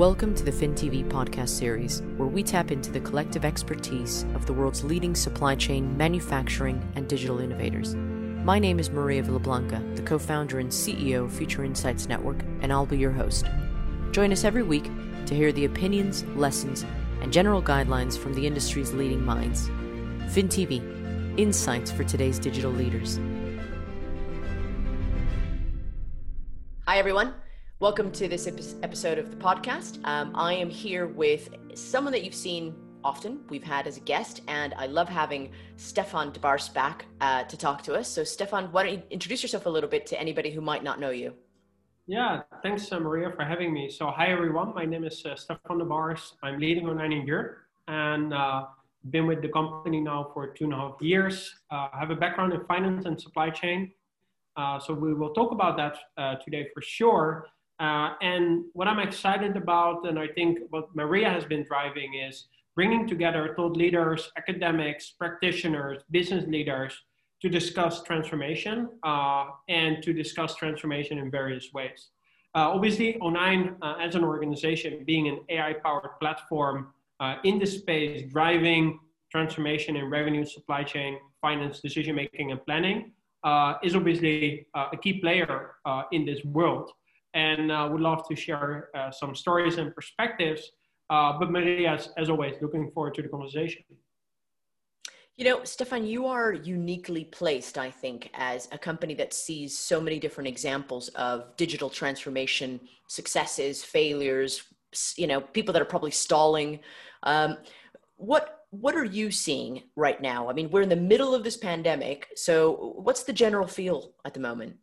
Welcome to the FinTV podcast series, where we tap into the collective expertise of the world's leading supply chain, manufacturing, and digital innovators. My name is Maria Villablanca, the co founder and CEO of Future Insights Network, and I'll be your host. Join us every week to hear the opinions, lessons, and general guidelines from the industry's leading minds. FinTV, insights for today's digital leaders. Hi, everyone. Welcome to this episode of the podcast. Um, I am here with someone that you've seen often, we've had as a guest, and I love having Stephan de Barse back uh, to talk to us. So, Stephan, why don't you introduce yourself a little bit to anybody who might not know you? Yeah, thanks, uh, Maria, for having me. So, hi, everyone. My name is uh, Stephan de Barse. I'm leading o9 in Europe and uh, been with the company now for two and a half years. Uh, I have a background in finance and supply chain. Uh, so, we will talk about that today for sure. Uh, and what I'm excited about, and I think what Maria has been driving, is bringing together thought leaders, academics, practitioners, business leaders to discuss transformation uh, and to discuss transformation in various ways. Uh, obviously, O9 uh, as an organization, being an AI powered platform uh, in this space, driving transformation in revenue, supply chain, finance, decision making, and planning, uh, is obviously a key player in this world and uh, would love to share uh, some stories and perspectives. Uh, but Maria, as, as always, looking forward to the conversation. You know, Stephan, you are uniquely placed, I think, as a company that sees so many different examples of digital transformation successes, failures, you know, people that are probably stalling. Um, what what are you seeing right now? I mean, we're in the middle of this pandemic, so what's the general feel at the moment?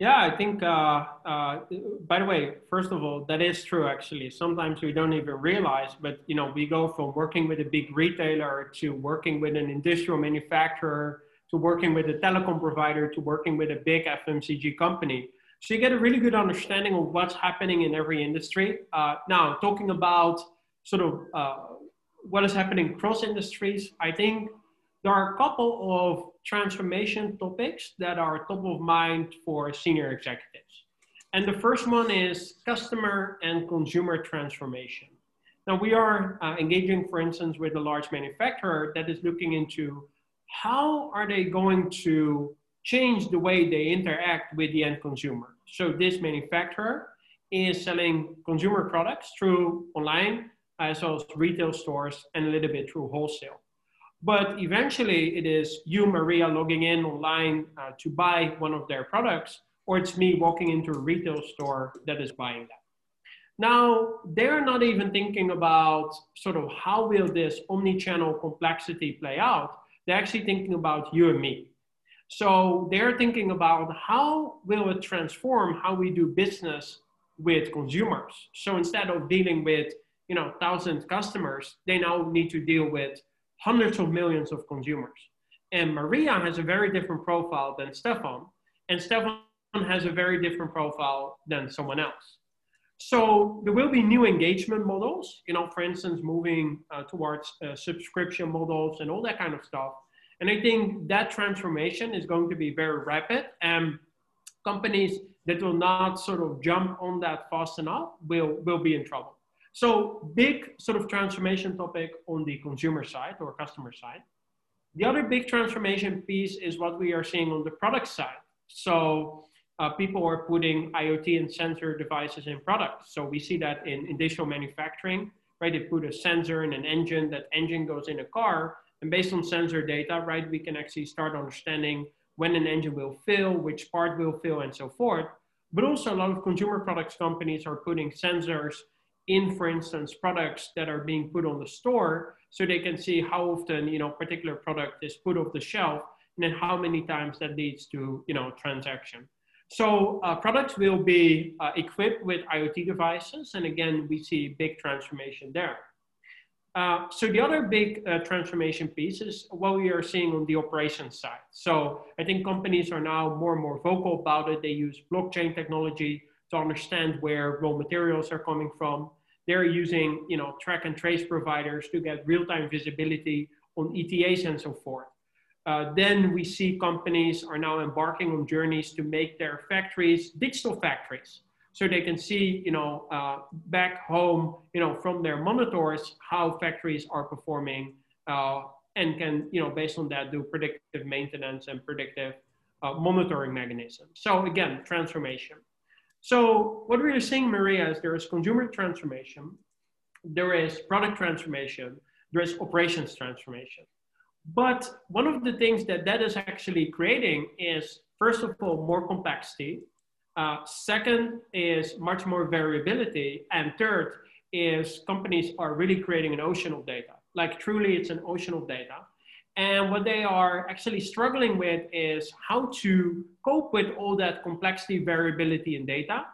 Yeah, I think, uh, uh, by the way, first of all, that is true actually. Sometimes we don't even realize, but you know, we go from working with a big retailer to working with an industrial manufacturer to working with a telecom provider to working with a big FMCG company. So you get a really good understanding of what's happening in every industry. Uh, now, talking about sort of uh, what is happening cross industries, I think there are a couple of transformation topics that are top of mind for senior executives. And the first one is customer and consumer transformation. Now, we are uh, engaging, for instance, with a large manufacturer that is looking into how are they going to change the way they interact with the end consumer. So, this manufacturer is selling consumer products through online as well as retail stores and a little bit through wholesale. But eventually, it is you, Maria, logging in online uh, to buy one of their products, or it's me walking into a retail store that is buying that. Now, they're not even thinking about sort of how will this omni-channel complexity play out. They're actually thinking about you and me. So they're thinking about how will it transform how we do business with consumers. So instead of dealing with you know thousand customers, they now need to deal with hundreds of millions of consumers. And Maria has a very different profile than Stephan, and Stephan has a very different profile than someone else. So there will be new engagement models, you know, for instance, moving uh, towards uh, subscription models and all that kind of stuff. And I think that transformation is going to be very rapid, and companies that will not sort of jump on that fast enough will, will be in trouble. So big sort of transformation topic on the consumer side or customer side. The other big transformation piece is what we are seeing on the product side. So uh, people are putting IoT and sensor devices in products. So we see that in, in digital manufacturing, right? They put a sensor in an engine, that engine goes in a car, and based on sensor data, right, we can actually start understanding when an engine will fail, which part will fail, and so forth. But also a lot of consumer products companies are putting sensors in, for instance, products that are being put on the store so they can see how often, you know, particular product is put off the shelf and then how many times that leads to, you know, transaction. So uh, products will be uh, equipped with IoT devices. And again, we see big transformation there. Uh, so the other big uh, transformation piece is what we are seeing on the operations side. So I think companies are now more and more vocal about it. They use blockchain technology to understand where raw materials are coming from. They're using, you know, track and trace providers to get real-time visibility on ETAs and so forth. Uh, then we see companies are now embarking on journeys to make their factories digital factories. so they can see, you know, uh, back home, you know, from their monitors how factories are performing, uh, and can, you know, based on that, do predictive maintenance and predictive uh, monitoring mechanisms. So again, transformation. So what we are seeing, Maria, is there is consumer transformation, there is product transformation, there is operations transformation. But one of the things that that is actually creating is, first of all, more complexity. Uh, second is much more variability. And third is companies are really creating an ocean of data. Like truly, it's an ocean of data. And what they are actually struggling with is how to cope with all that complexity, variability in data.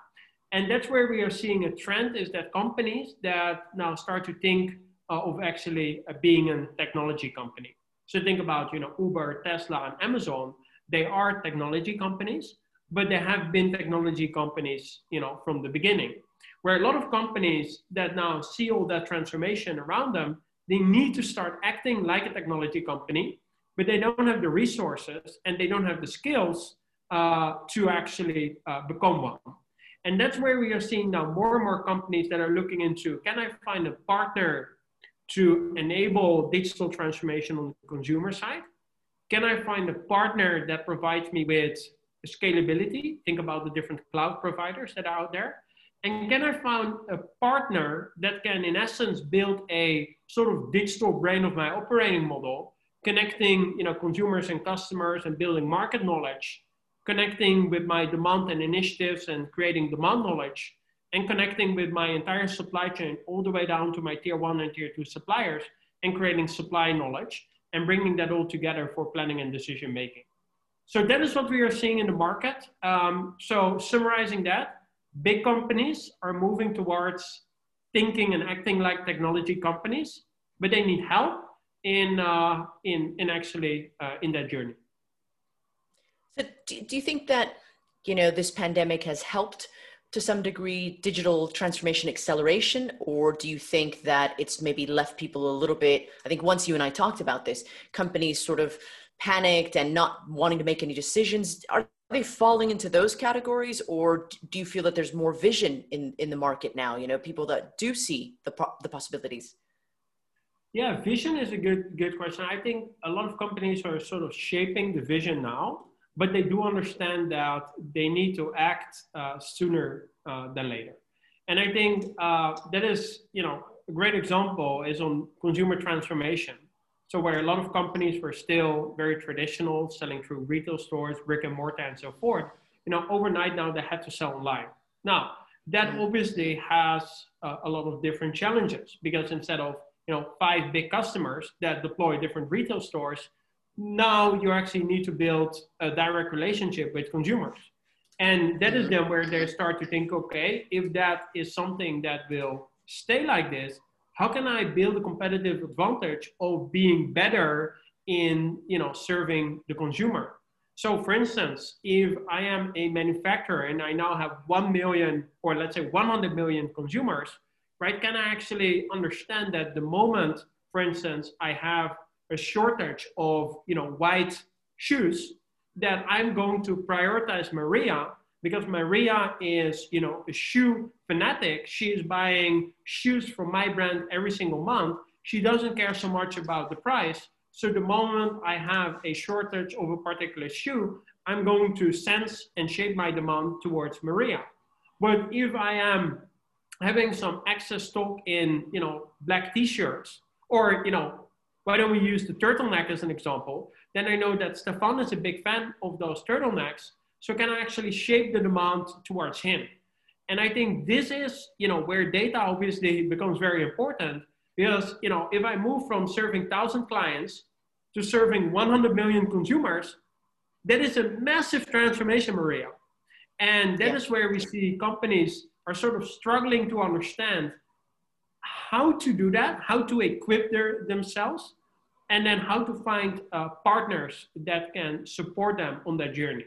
And that's where we are seeing a trend is that companies that now start to think uh, of actually uh, being a technology company. So think about, you know, Uber, Tesla, and Amazon. They are technology companies, but they have been technology companies, you know, from the beginning. Where a lot of companies that now see all that transformation around them, they need to start acting like a technology company, but they don't have the resources and they don't have the skills uh, to actually uh, become one. And that's where we are seeing now more and more companies that are looking into can I find a partner to enable digital transformation on the consumer side? Can I find a partner that provides me with scalability? Think about the different cloud providers that are out there. And can I find a partner that can, in essence, build a sort of digital brain of my operating model, connecting you know, consumers and customers and building market knowledge, connecting with my demand and initiatives and creating demand knowledge, and connecting with my entire supply chain all the way down to my tier one and tier two suppliers and creating supply knowledge and bringing that all together for planning and decision making. So that is what we are seeing in the market. Um, so summarizing that, big companies are moving towards thinking and acting like technology companies, but they need help in, uh, in, in actually uh, in that journey. So do, do you think that, you know, this pandemic has helped to some degree digital transformation acceleration or do you think that it's maybe left people a little bit i think once you and i talked about this companies sort of panicked and not wanting to make any decisions are they falling into those categories or do you feel that there's more vision in in the market now you know people that do see the the possibilities yeah vision is a good good question i think a lot of companies are sort of shaping the vision now but they do understand that they need to act uh, sooner uh, than later. And I think uh, that is, you know, a great example is on consumer transformation. So where a lot of companies were still very traditional, selling through retail stores, brick and mortar, and so forth. You know, overnight now they had to sell online. Now that mm. obviously has uh, a lot of different challenges because instead of you know five big customers that deploy different retail stores, now you actually need to build a direct relationship with consumers. And that is then where they start to think, okay, if that is something that will stay like this, how can I build a competitive advantage of being better in you know serving the consumer? So for instance, if I am a manufacturer and I now have 1 million or let's say 100 million consumers, right? Can I actually understand that the moment, for instance, I have a shortage of you know white shoes that I'm going to prioritize Maria because Maria is you know a shoe fanatic. She is buying shoes from my brand every single month. She doesn't care so much about the price. So the moment I have a shortage of a particular shoe, I'm going to sense and shape my demand towards Maria. But if I am having some excess stock in you know black t-shirts or you know why don't we use the turtleneck as an example? Then I know that Stephan is a big fan of those turtlenecks. So can I actually shape the demand towards him? And I think this is, you know, where data obviously becomes very important because, you know, if I move from serving 1,000 clients to serving 100 million consumers, that is a massive transformation, Maria. And that yeah. is where we see companies are sort of struggling to understand how to do that, how to equip their, themselves, and then how to find uh, partners that can support them on that journey.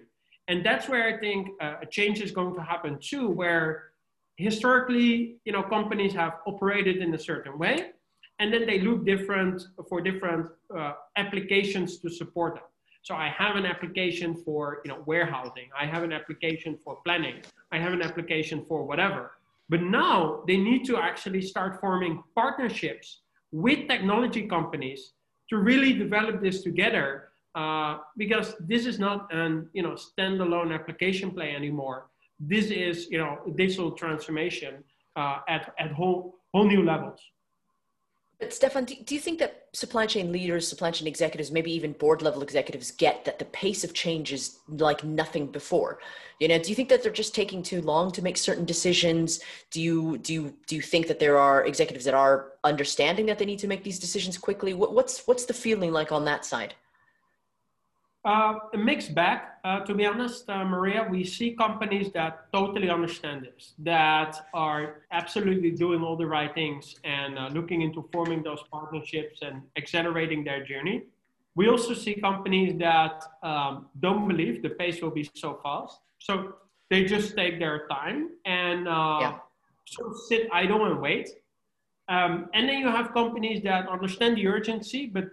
And that's where I think uh, a change is going to happen too, where historically, you know, companies have operated in a certain way, and then they look different for different uh, applications to support them. So I have an application for you know warehousing. I have an application for planning. I have an application for whatever. But now they need to actually start forming partnerships with technology companies to really develop this together uh, because this is not an you know standalone application play anymore. This is you know digital transformation uh, at at whole whole new levels. But Stephan, do, do you think that supply chain leaders, supply chain executives, maybe even board level executives get that the pace of change is like nothing before? You know, do you think that they're just taking too long to make certain decisions? Do you do you do you think that there are executives that are understanding that they need to make these decisions quickly? What, what's what's the feeling like on that side? Uh, a mixed bag, uh, to be honest, uh, Maria. We see companies that totally understand this, that are absolutely doing all the right things and uh, looking into forming those partnerships and accelerating their journey. We also see companies that um, don't believe the pace will be so fast. So they just take their time and uh, yeah. sort of sit idle and wait. Um, and then you have companies that understand the urgency, but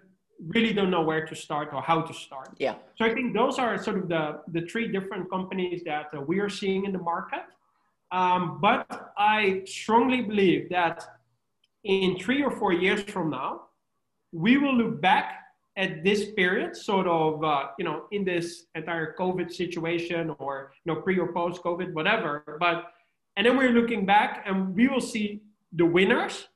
really don't know where to start or how to start. Yeah. So I think those are sort of the, the three different companies that uh, we are seeing in the market. Um, but I strongly believe that in three or four years from now, we will look back at this period, sort of, uh, you know, in this entire COVID situation or, you know, pre or post COVID, whatever. But, and then we're looking back and we will see the winners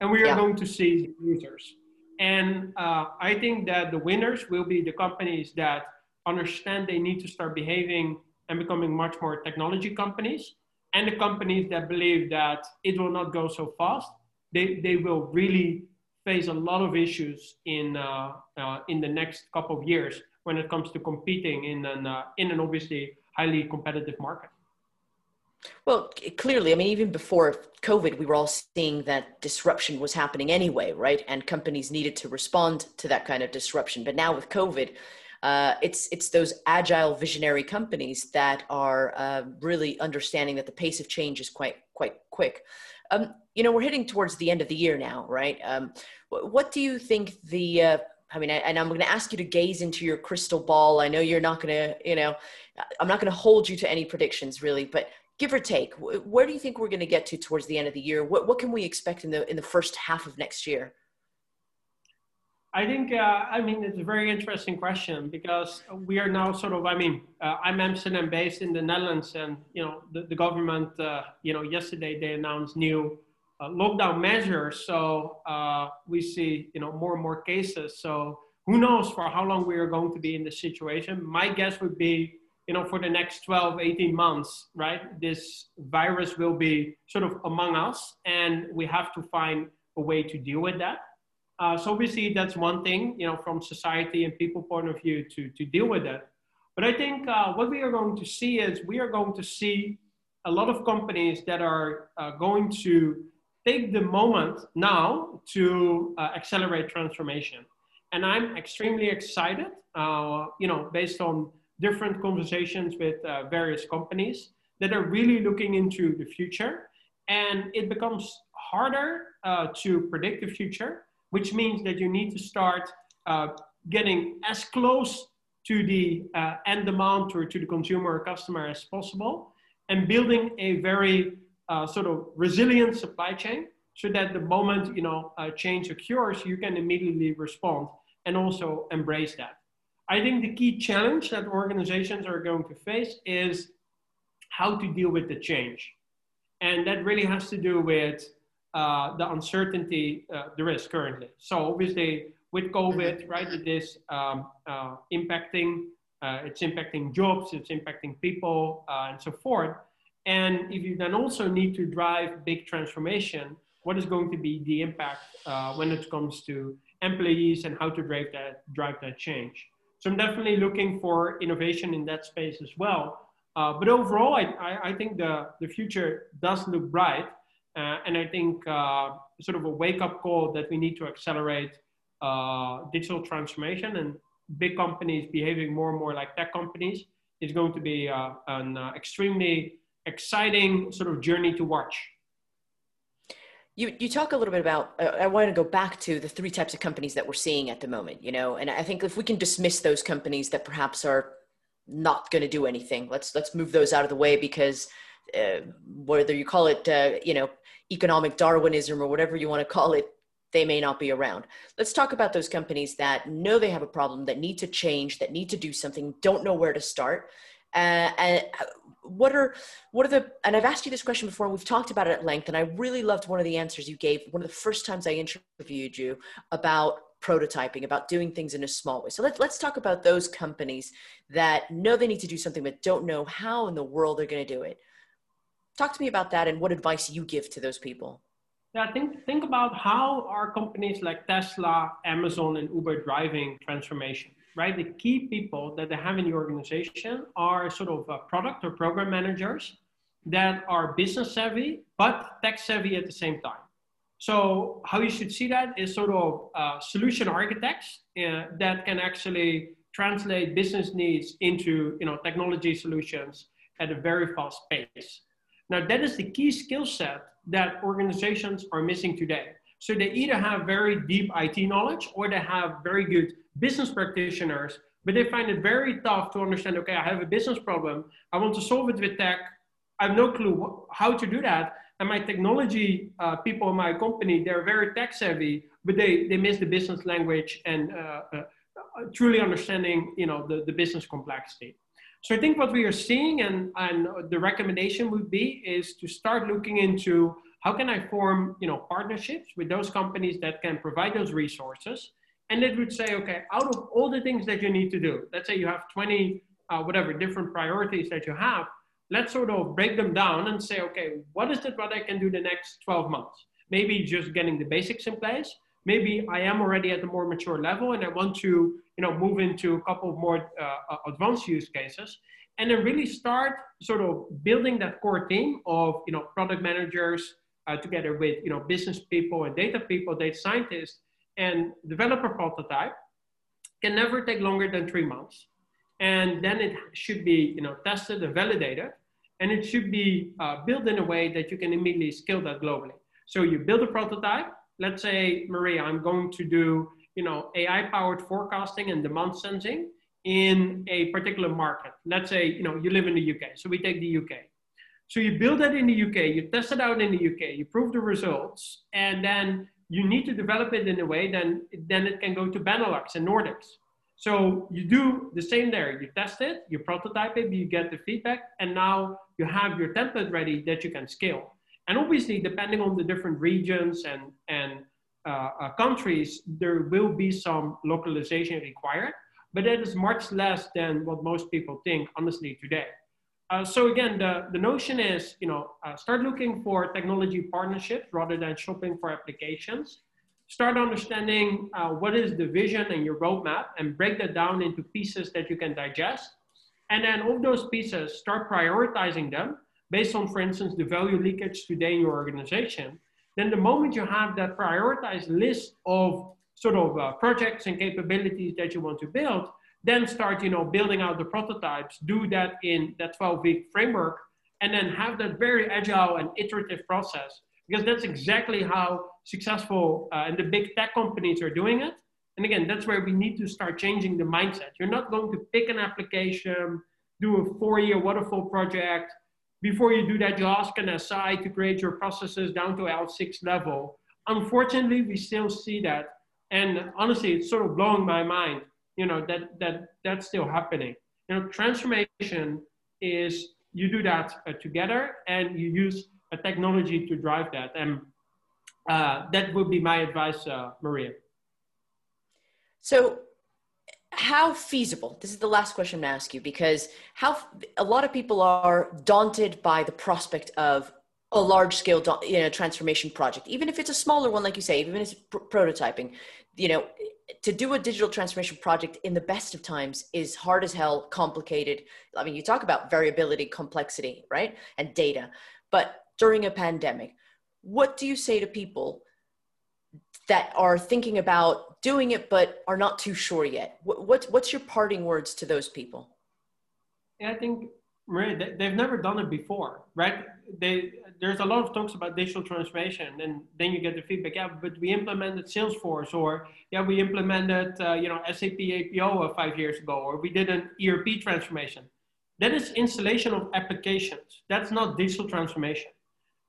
and we are yeah. going to see the losers. And uh, I think that the winners will be the companies that understand they need to start behaving and becoming much more technology companies. And the companies that believe that it will not go so fast, they, they will really face a lot of issues in, uh, uh, in the next couple of years when it comes to competing in an, uh, in an obviously highly competitive market. Well, clearly, I mean, even before COVID, we were all seeing that disruption was happening anyway, right? And companies needed to respond to that kind of disruption. But now with COVID, uh, it's it's those agile, visionary companies that are uh, really understanding that the pace of change is quite quite quick. Um, you know, we're hitting towards the end of the year now, right? Um, what do you think the uh, I mean, and I'm going to ask you to gaze into your crystal ball. I know you're not going to, you know, I'm not going to hold you to any predictions really, but give or take where do you think we're going to get to towards the end of the year? What, what can we expect in the in the first half of next year? I think uh, i mean it's a very interesting question because we are now sort of i mean uh, i'm amsterdam based in the netherlands and you know the, the government uh, you know yesterday they announced new uh, lockdown measures. So uh, we see you know more and more cases. So who knows for how long we are going to be in this situation? My guess would be you know, for the next 12, 18 months, right? This virus will be sort of among us, and we have to find a way to deal with that. Uh, so obviously, that's one thing, you know, from society and people point of view to, to deal with that. But I think uh, what we are going to see is we are going to see a lot of companies that are uh, going to take the moment now to uh, accelerate transformation. And I'm extremely excited, uh, you know, based on different conversations with uh, various companies that are really looking into the future. And it becomes harder uh, to predict the future, which means that you need to start uh, getting as close to the uh, end demand or to the consumer or customer as possible and building a very uh, sort of resilient supply chain so that the moment you know change occurs you can immediately respond and also embrace that I think the key challenge that organizations are going to face is how to deal with the change. And that really has to do with uh, the uncertainty uh, there is currently. So obviously with COVID, right, it is um, uh, impacting, uh, it's impacting jobs, it's impacting people uh, and so forth. And if you then also need to drive big transformation, what is going to be the impact uh, when it comes to employees and how to drive that, drive that change? So I'm definitely looking for innovation in that space as well. Uh, but overall, I, I, I, think the, the future does look bright. Uh, and I think uh, sort of a wake up call that we need to accelerate uh, digital transformation and big companies behaving more and more like tech companies is going to be uh, an uh, extremely exciting sort of journey to watch. You, you talk a little bit about uh, i want to go back to the three types of companies that we're seeing at the moment you know and i think if we can dismiss those companies that perhaps are not going to do anything let's let's move those out of the way because uh, whether you call it, uh, you know, economic Darwinism or whatever you want to call it, they may not be around. Let's talk about those companies that know they have a problem, that need to change, that need to do something, don't know where to start. Uh, and what are what are the and I've asked you this question before and we've talked about it at length and I really loved one of the answers you gave one of the first times I interviewed you about prototyping about doing things in a small way. So let's let's talk about those companies that know they need to do something but don't know how in the world they're going to do it. Talk to me about that and what advice you give to those people. Yeah think think about how are companies like tesla amazon and uber driving transformation right? The key people that they have in the organization are sort of uh, product or program managers that are business savvy, but tech savvy at the same time. So how you should see that is sort of uh, solution architects uh, that can actually translate business needs into you know technology solutions at a very fast pace. Now that is the key skill set that organizations are missing today. So they either have very deep IT knowledge or they have very good business practitioners, but they find it very tough to understand, okay, I have a business problem. I want to solve it with tech. I have no clue how to do that. And my technology uh, people in my company, they're very tech savvy, but they, they miss the business language and uh, uh, truly understanding, you know, the, the business complexity. So I think what we are seeing and, and the recommendation would be is to start looking into how can I form, you know, partnerships with those companies that can provide those resources and it would say, okay, out of all the things that you need to do, let's say you have 20, uh, whatever, different priorities that you have, let's sort of break them down and say, okay, what is it what I can do the next 12 months? Maybe just getting the basics in place. Maybe I am already at a more mature level and I want to, you know, move into a couple of more uh, uh advanced use cases and then really start sort of building that core team of, you know, product managers uh, together with, you know, business people and data people, data scientists and develop a prototype can never take longer than three months. And then it should be you know, tested and validated. And it should be uh, built in a way that you can immediately scale that globally. So you build a prototype. Let's say, Maria, I'm going to do you know, AI-powered forecasting and demand sensing in a particular market. Let's say you know you live in the UK, so we take the UK. So you build that in the UK, you test it out in the UK, you prove the results, and then you need to develop it in a way then then it can go to Benelux and Nordics. So you do the same there. You test it, you prototype it, you get the feedback, and now you have your template ready that you can scale. And obviously, depending on the different regions and and uh, uh, countries, there will be some localization required, but that is much less than what most people think, honestly, today. Uh, so again, the, the notion is, you know, uh, start looking for technology partnerships rather than shopping for applications. Start understanding uh, what is the vision and your roadmap and break that down into pieces that you can digest. And then of those pieces, start prioritizing them based on, for instance, the value leakage today in your organization. Then the moment you have that prioritized list of sort of uh, projects and capabilities that you want to build, then start you know building out the prototypes do that in that 12 week framework and then have that very agile and iterative process because that's exactly how successful uh, and the big tech companies are doing it. And again that's where we need to start changing the mindset. You're not going to pick an application do a four year waterfall project. Before you do that you ask an si to create your processes down to l6 level. Unfortunately we still see that. And honestly it's sort of blowing my mind you know that that that's still happening. You know transformation is you do that uh, together and you use a technology to drive that. And uh, that would be my advice uh, maria. So how feasible this is the last question i'm going to ask you because how a lot of people are daunted by the prospect of a large scale you know transformation project even if it's a smaller one like you say even if it's pr- prototyping. You know to do a digital transformation project in the best of times is hard as hell, complicated. I mean, you talk about variability, complexity, right? And data. But during a pandemic, what do you say to people that are thinking about doing it but are not too sure yet? What, what what's your parting words to those people? Yeah, I think Right, they've never done it before, right? They, there's a lot of talks about digital transformation, and then you get the feedback. Yeah, but we implemented Salesforce, or yeah, we implemented uh, you know SAP APO uh, five years ago, or we did an ERP transformation. that is installation of applications. That's not digital transformation.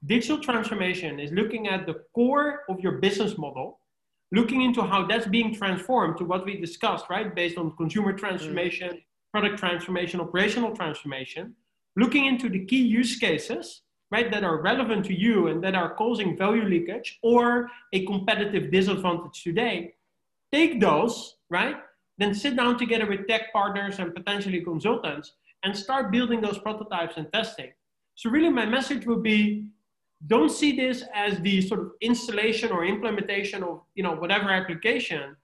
Digital transformation is looking at the core of your business model, looking into how that's being transformed to what we discussed, right? Based on consumer transformation, mm. product transformation, operational transformation, looking into the key use cases, right, that are relevant to you and that are causing value leakage or a competitive disadvantage today. Take those, right? Then sit down together with tech partners and potentially consultants and start building those prototypes and testing. So really my message would be don't see this as the sort of installation or implementation of you know whatever application.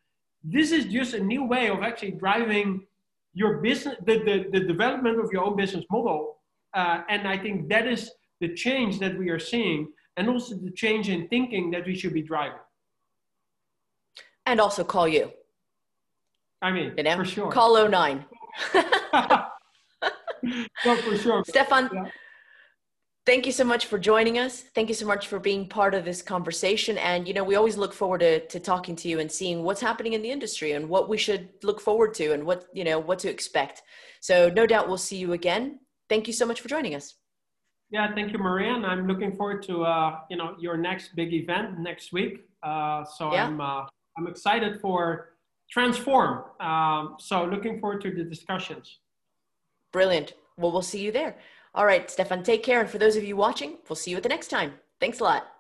This is just a new way of actually driving your business, the, the, the development of your own business model. Uh, and I think that is the change that we are seeing and also the change in thinking that we should be driving. And also call you. I mean, you know, for sure. Call o9. well, for sure. Stephan, yeah. thank you so much for joining us. Thank you so much for being part of this conversation. And, you know, we always look forward to, to talking to you and seeing what's happening in the industry and what we should look forward to and what, you know, what to expect. So no doubt we'll see you again. Thank you so much for joining us. Yeah, thank you, Maria. And I'm looking forward to, uh, you know, your next big event next week. Uh, so yeah. I'm, uh, I'm excited for Transform. Um, so looking forward to the discussions. Brilliant. Well, we'll see you there. All right, Stephan, take care. And for those of you watching, we'll see you at the next time. Thanks a lot.